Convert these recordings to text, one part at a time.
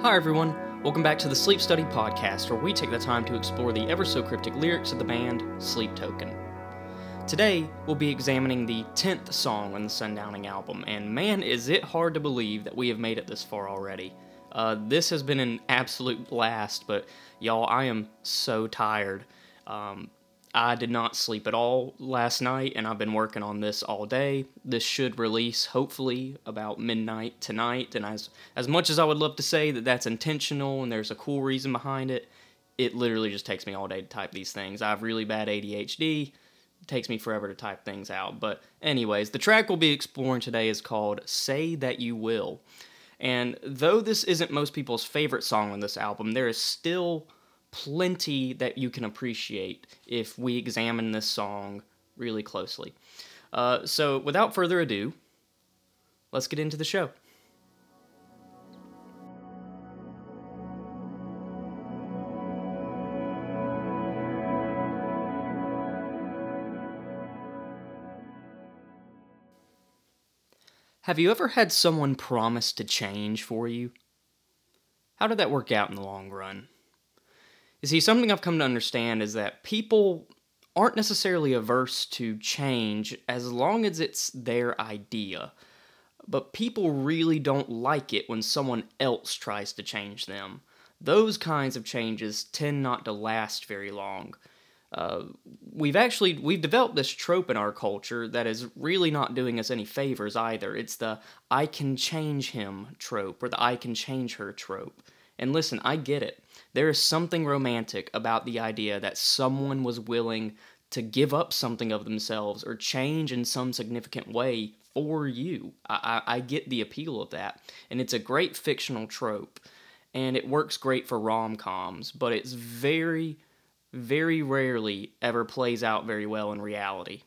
Hi, everyone. Welcome back to the Sleep Study Podcast, where we take the time to explore the ever so cryptic lyrics of the band Sleep Token. Today, we'll be examining the 10th song on the Sundowning album, and man, is it hard to believe that we have made it this far already. Uh, this has been an absolute blast, but y'all, I am so tired. Um, I did not sleep at all last night, and I've been working on this all day. This should release hopefully about midnight tonight. And as as much as I would love to say that that's intentional and there's a cool reason behind it, it literally just takes me all day to type these things. I have really bad ADHD. It takes me forever to type things out. But anyways, the track we'll be exploring today is called "Say That You Will." And though this isn't most people's favorite song on this album, there is still plenty that you can appreciate if we examine this song really closely. Uh, so, without further ado, let's get into the show. Have you ever had someone promise to change for you? How did that work out in the long run? You see, something I've come to understand is that people aren't necessarily averse to change as long as it's their idea. But people really don't like it when someone else tries to change them. Those kinds of changes tend not to last very long. Uh, we've actually we've developed this trope in our culture that is really not doing us any favors either. It's the I can change him trope or the I can change her trope. And listen, I get it. There is something romantic about the idea that someone was willing to give up something of themselves or change in some significant way for you. I, I, I get the appeal of that. And it's a great fictional trope. And it works great for rom coms, but it's very, very rarely ever plays out very well in reality.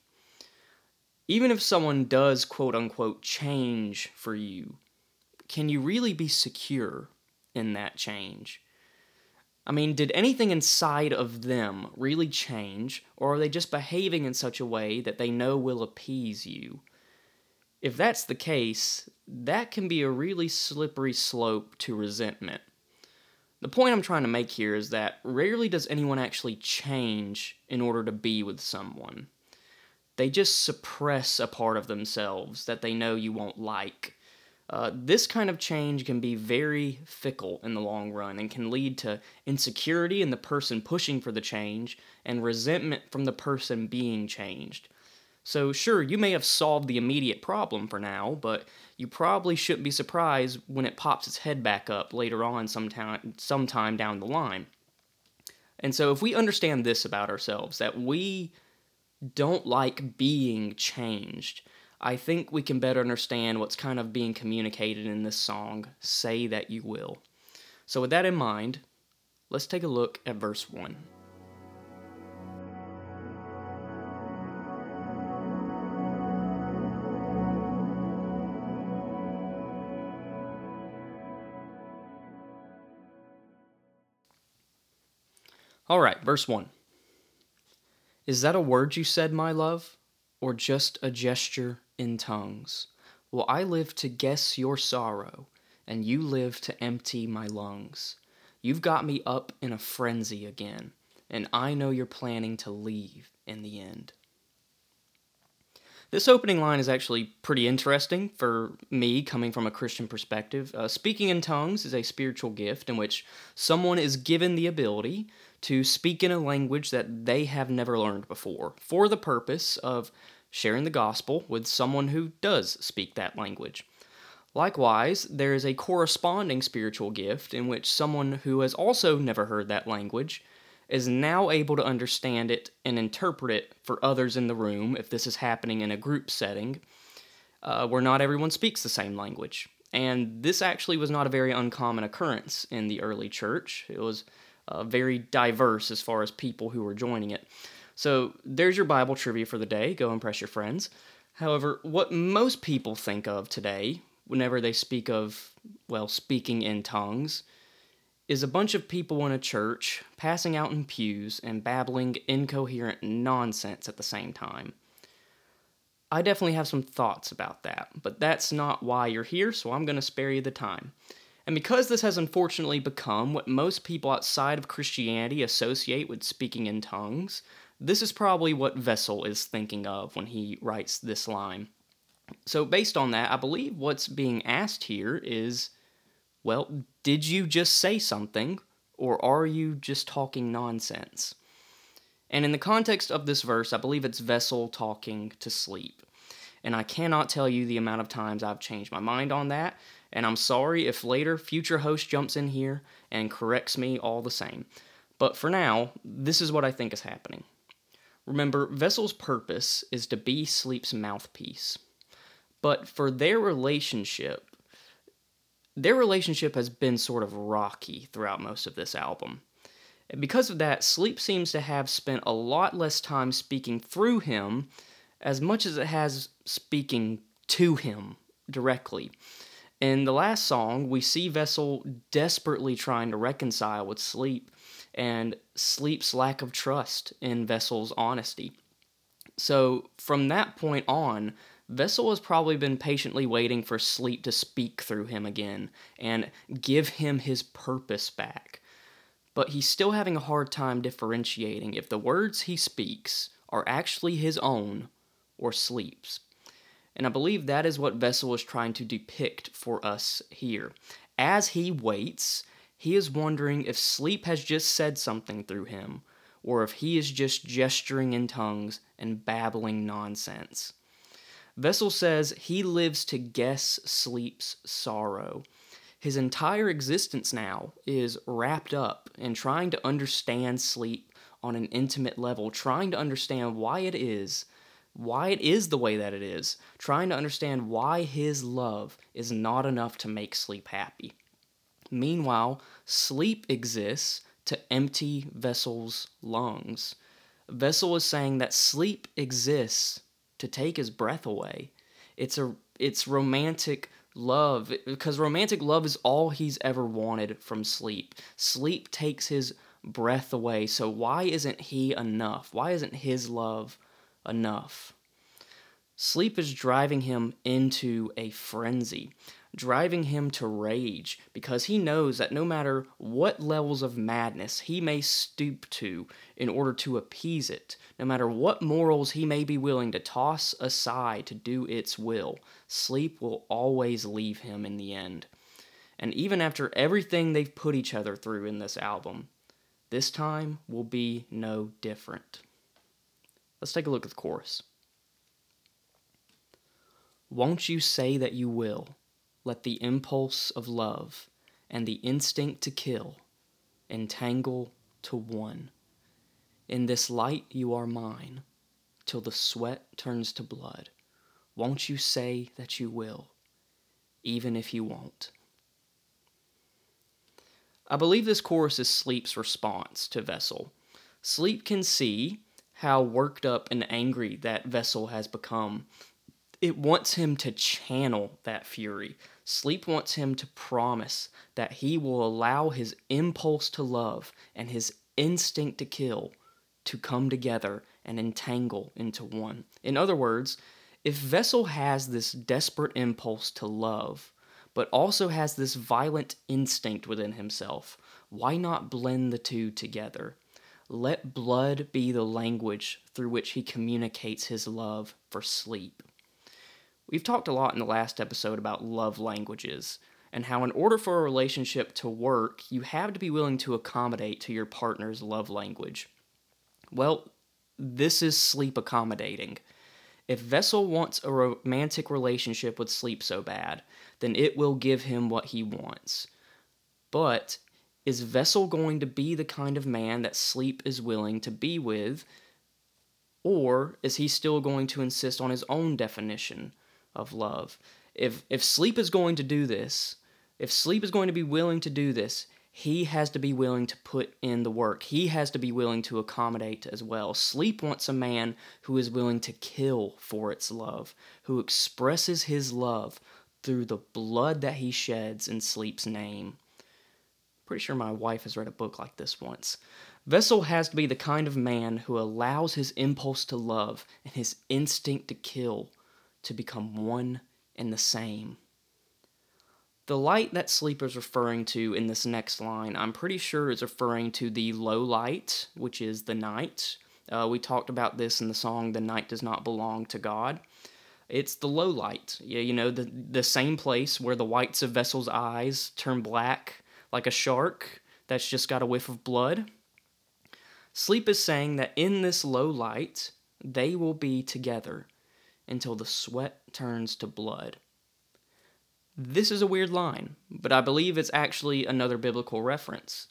Even if someone does quote unquote change for you, can you really be secure in that change? I mean, did anything inside of them really change, or are they just behaving in such a way that they know will appease you? If that's the case, that can be a really slippery slope to resentment. The point I'm trying to make here is that rarely does anyone actually change in order to be with someone. They just suppress a part of themselves that they know you won't like uh, this kind of change can be very fickle in the long run and can lead to insecurity in the person pushing for the change and resentment from the person being changed. So, sure, you may have solved the immediate problem for now, but you probably shouldn't be surprised when it pops its head back up later on sometime, sometime down the line. And so, if we understand this about ourselves, that we don't like being changed, I think we can better understand what's kind of being communicated in this song, Say That You Will. So, with that in mind, let's take a look at verse 1. All right, verse 1. Is that a word you said, my love, or just a gesture in tongues. Will I live to guess your sorrow, and you live to empty my lungs? You've got me up in a frenzy again, and I know you're planning to leave in the end. This opening line is actually pretty interesting for me coming from a Christian perspective. Uh, speaking in tongues is a spiritual gift in which someone is given the ability to speak in a language that they have never learned before for the purpose of sharing the gospel with someone who does speak that language. Likewise, there is a corresponding spiritual gift in which someone who has also never heard that language is now able to understand it and interpret it for others in the room if this is happening in a group setting uh, where not everyone speaks the same language. And this actually was not a very uncommon occurrence in the early church. It was uh, very diverse as far as people who were joining it. So there's your Bible trivia for the day. Go impress your friends. However, what most people think of today, whenever they speak of, well, speaking in tongues, is a bunch of people in a church passing out in pews and babbling incoherent nonsense at the same time. I definitely have some thoughts about that, but that's not why you're here, so I'm going to spare you the time. And because this has unfortunately become what most people outside of Christianity associate with speaking in tongues, this is probably what Vessel is thinking of when he writes this line. So, based on that, I believe what's being asked here is well, did you just say something, or are you just talking nonsense? And in the context of this verse, I believe it's Vessel talking to sleep. And I cannot tell you the amount of times I've changed my mind on that, and I'm sorry if later future host jumps in here and corrects me all the same. But for now, this is what I think is happening. Remember, Vessel's purpose is to be Sleep's mouthpiece. But for their relationship, their relationship has been sort of rocky throughout most of this album. And because of that, Sleep seems to have spent a lot less time speaking through him as much as it has speaking to him directly. In the last song, we see Vessel desperately trying to reconcile with Sleep and Sleep's lack of trust in Vessel's honesty. So, from that point on, Vessel has probably been patiently waiting for Sleep to speak through him again and give him his purpose back. But he's still having a hard time differentiating if the words he speaks are actually his own or Sleep's. And I believe that is what Vessel is trying to depict for us here. As he waits, he is wondering if Sleep has just said something through him, or if he is just gesturing in tongues and babbling nonsense. Vessel says he lives to guess sleep's sorrow. His entire existence now is wrapped up in trying to understand sleep on an intimate level, trying to understand why it is, why it is the way that it is, trying to understand why his love is not enough to make sleep happy. Meanwhile, sleep exists to empty Vessel's lungs. Vessel is saying that sleep exists to take his breath away. It's a it's romantic love because romantic love is all he's ever wanted from sleep. Sleep takes his breath away. So why isn't he enough? Why isn't his love enough? Sleep is driving him into a frenzy driving him to rage because he knows that no matter what levels of madness he may stoop to in order to appease it, no matter what morals he may be willing to toss aside to do its will, sleep will always leave him in the end. And even after everything they've put each other through in this album, this time will be no different. Let's take a look at the chorus. Won't you say that you will? Let the impulse of love and the instinct to kill entangle to one. In this light you are mine, till the sweat turns to blood. Won't you say that you will, even if you won't? I believe this chorus is Sleep's response to Vessel. Sleep can see how worked up and angry that Vessel has become it wants him to channel that fury. Sleep wants him to promise that he will allow his impulse to love and his instinct to kill to come together and entangle into one. In other words, if Vessel has this desperate impulse to love, but also has this violent instinct within himself, why not blend the two together? Let blood be the language through which he communicates his love for sleep. We've talked a lot in the last episode about love languages and how, in order for a relationship to work, you have to be willing to accommodate to your partner's love language. Well, this is sleep accommodating. If Vessel wants a romantic relationship with sleep so bad, then it will give him what he wants. But is Vessel going to be the kind of man that sleep is willing to be with? Or is he still going to insist on his own definition of love. If if sleep is going to do this, if sleep is going to be willing to do this, he has to be willing to put in the work. He has to be willing to accommodate as well. Sleep wants a man who is willing to kill for its love, who expresses his love through the blood that he sheds in sleep's name. Pretty sure my wife has read a book like this once. Vessel has to be the kind of man who allows his impulse to love and his instinct to kill to become one and the same. The light that sleep is referring to in this next line, I'm pretty sure is referring to the low light, which is the night. Uh, we talked about this in the song "The Night Does Not Belong to God." It's the low light, yeah, you know, the the same place where the whites of Vessel's eyes turn black like a shark that's just got a whiff of blood. Sleep is saying that in this low light, they will be together until the sweat turns to blood. This is a weird line, but I believe it's actually another biblical reference.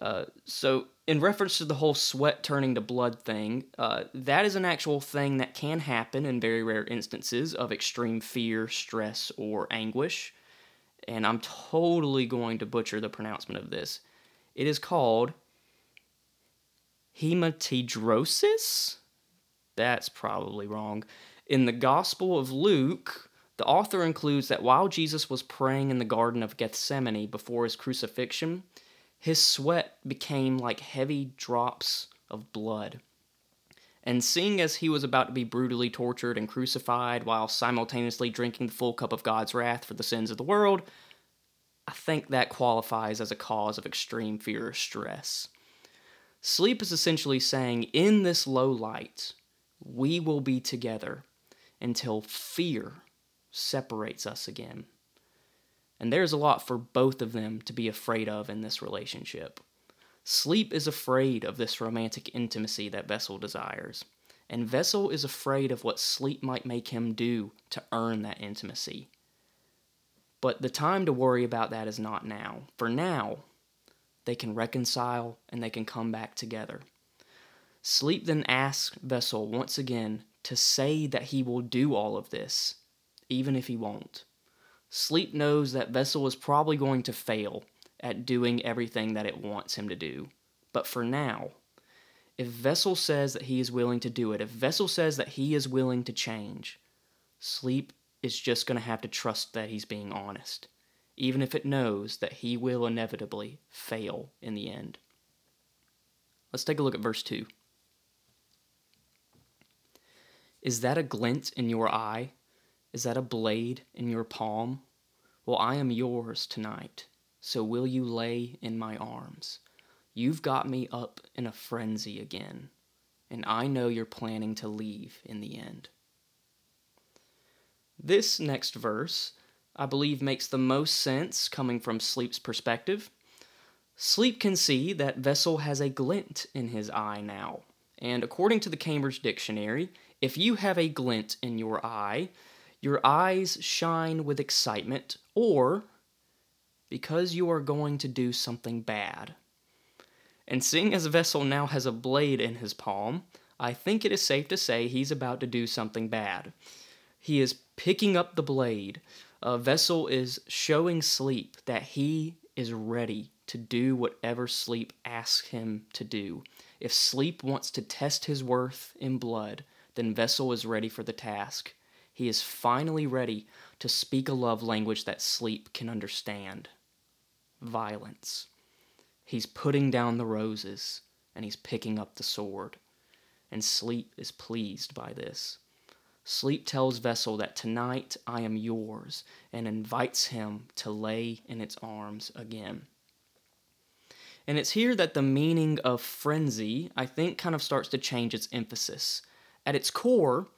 Uh, so, in reference to the whole sweat turning to blood thing, uh, that is an actual thing that can happen in very rare instances of extreme fear, stress, or anguish. And I'm totally going to butcher the pronouncement of this. It is called hematidrosis? That's probably wrong. In the Gospel of Luke, the author includes that while Jesus was praying in the Garden of Gethsemane before his crucifixion, his sweat became like heavy drops of blood. And seeing as he was about to be brutally tortured and crucified while simultaneously drinking the full cup of God's wrath for the sins of the world, I think that qualifies as a cause of extreme fear or stress. Sleep is essentially saying, in this low light, we will be together until fear separates us again. And there's a lot for both of them to be afraid of in this relationship. Sleep is afraid of this romantic intimacy that Vessel desires, and Vessel is afraid of what sleep might make him do to earn that intimacy. But the time to worry about that is not now. For now, they can reconcile and they can come back together. Sleep then asks Vessel once again to say that he will do all of this, even if he won't. Sleep knows that Vessel is probably going to fail at doing everything that it wants him to do. But for now, if Vessel says that he is willing to do it, if Vessel says that he is willing to change, Sleep is just going to have to trust that he's being honest, even if it knows that he will inevitably fail in the end. Let's take a look at verse 2. Is that a glint in your eye? Is that a blade in your palm? Well, I am yours tonight, so will you lay in my arms? You've got me up in a frenzy again, and I know you're planning to leave in the end. This next verse, I believe, makes the most sense coming from Sleep's perspective. Sleep can see that Vessel has a glint in his eye now, and according to the Cambridge Dictionary, if you have a glint in your eye, your eyes shine with excitement, or because you are going to do something bad. And seeing as Vessel now has a blade in his palm, I think it is safe to say he's about to do something bad. He is picking up the blade. Uh, Vessel is showing Sleep that he is ready to do whatever Sleep asks him to do. If Sleep wants to test his worth in blood, then Vessel is ready for the task. He is finally ready to speak a love language that sleep can understand violence. He's putting down the roses and he's picking up the sword. And sleep is pleased by this. Sleep tells Vessel that tonight I am yours and invites him to lay in its arms again. And it's here that the meaning of frenzy, I think, kind of starts to change its emphasis. At its core,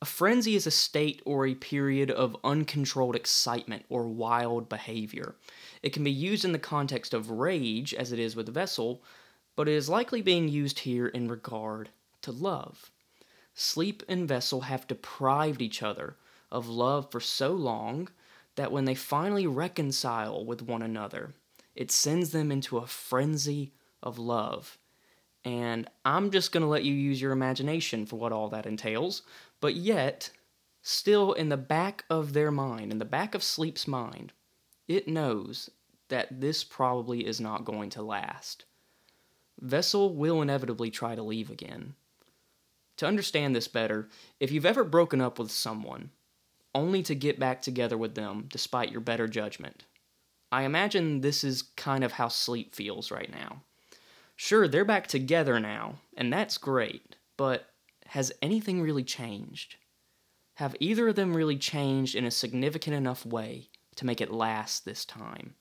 a frenzy is a state or a period of uncontrolled excitement or wild behavior. It can be used in the context of rage, as it is with Vessel, but it is likely being used here in regard to love. Sleep and Vessel have deprived each other of love for so long that when they finally reconcile with one another, it sends them into a frenzy of love. And I'm just going to let you use your imagination for what all that entails. But yet, still in the back of their mind, in the back of Sleep's mind, it knows that this probably is not going to last. Vessel will inevitably try to leave again. To understand this better, if you've ever broken up with someone, only to get back together with them despite your better judgment, I imagine this is kind of how sleep feels right now. Sure, they're back together now, and that's great, but has anything really changed? Have either of them really changed in a significant enough way to make it last this time?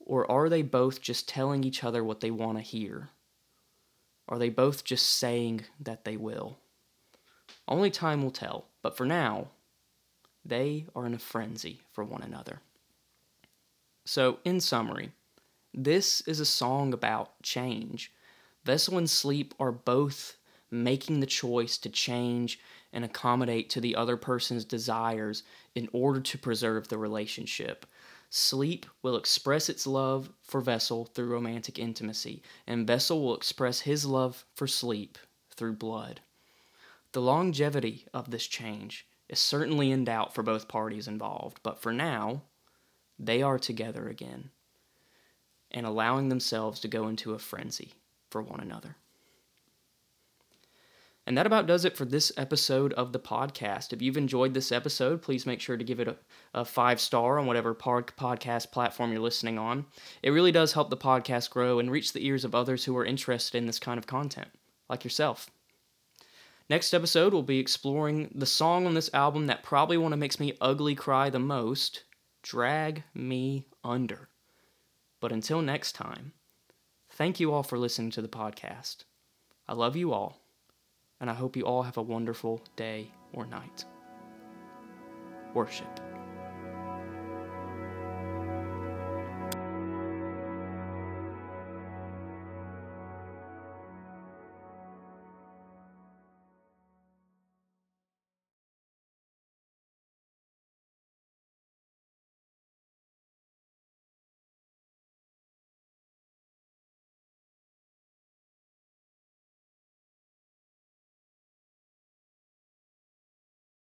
Or are they both just telling each other what they want to hear? Are they both just saying that they will? Only time will tell, but for now, they are in a frenzy for one another. So, in summary, this is a song about change. Vessel and Sleep are both making the choice to change and accommodate to the other person's desires in order to preserve the relationship. Sleep will express its love for Vessel through romantic intimacy, and Vessel will express his love for Sleep through blood. The longevity of this change is certainly in doubt for both parties involved, but for now, they are together again and allowing themselves to go into a frenzy for one another. And that about does it for this episode of the podcast. If you've enjoyed this episode, please make sure to give it a, a five star on whatever pod, podcast platform you're listening on. It really does help the podcast grow and reach the ears of others who are interested in this kind of content, like yourself. Next episode, we'll be exploring the song on this album that probably one of makes me ugly cry the most Drag Me Under. But until next time, thank you all for listening to the podcast. I love you all, and I hope you all have a wonderful day or night. Worship.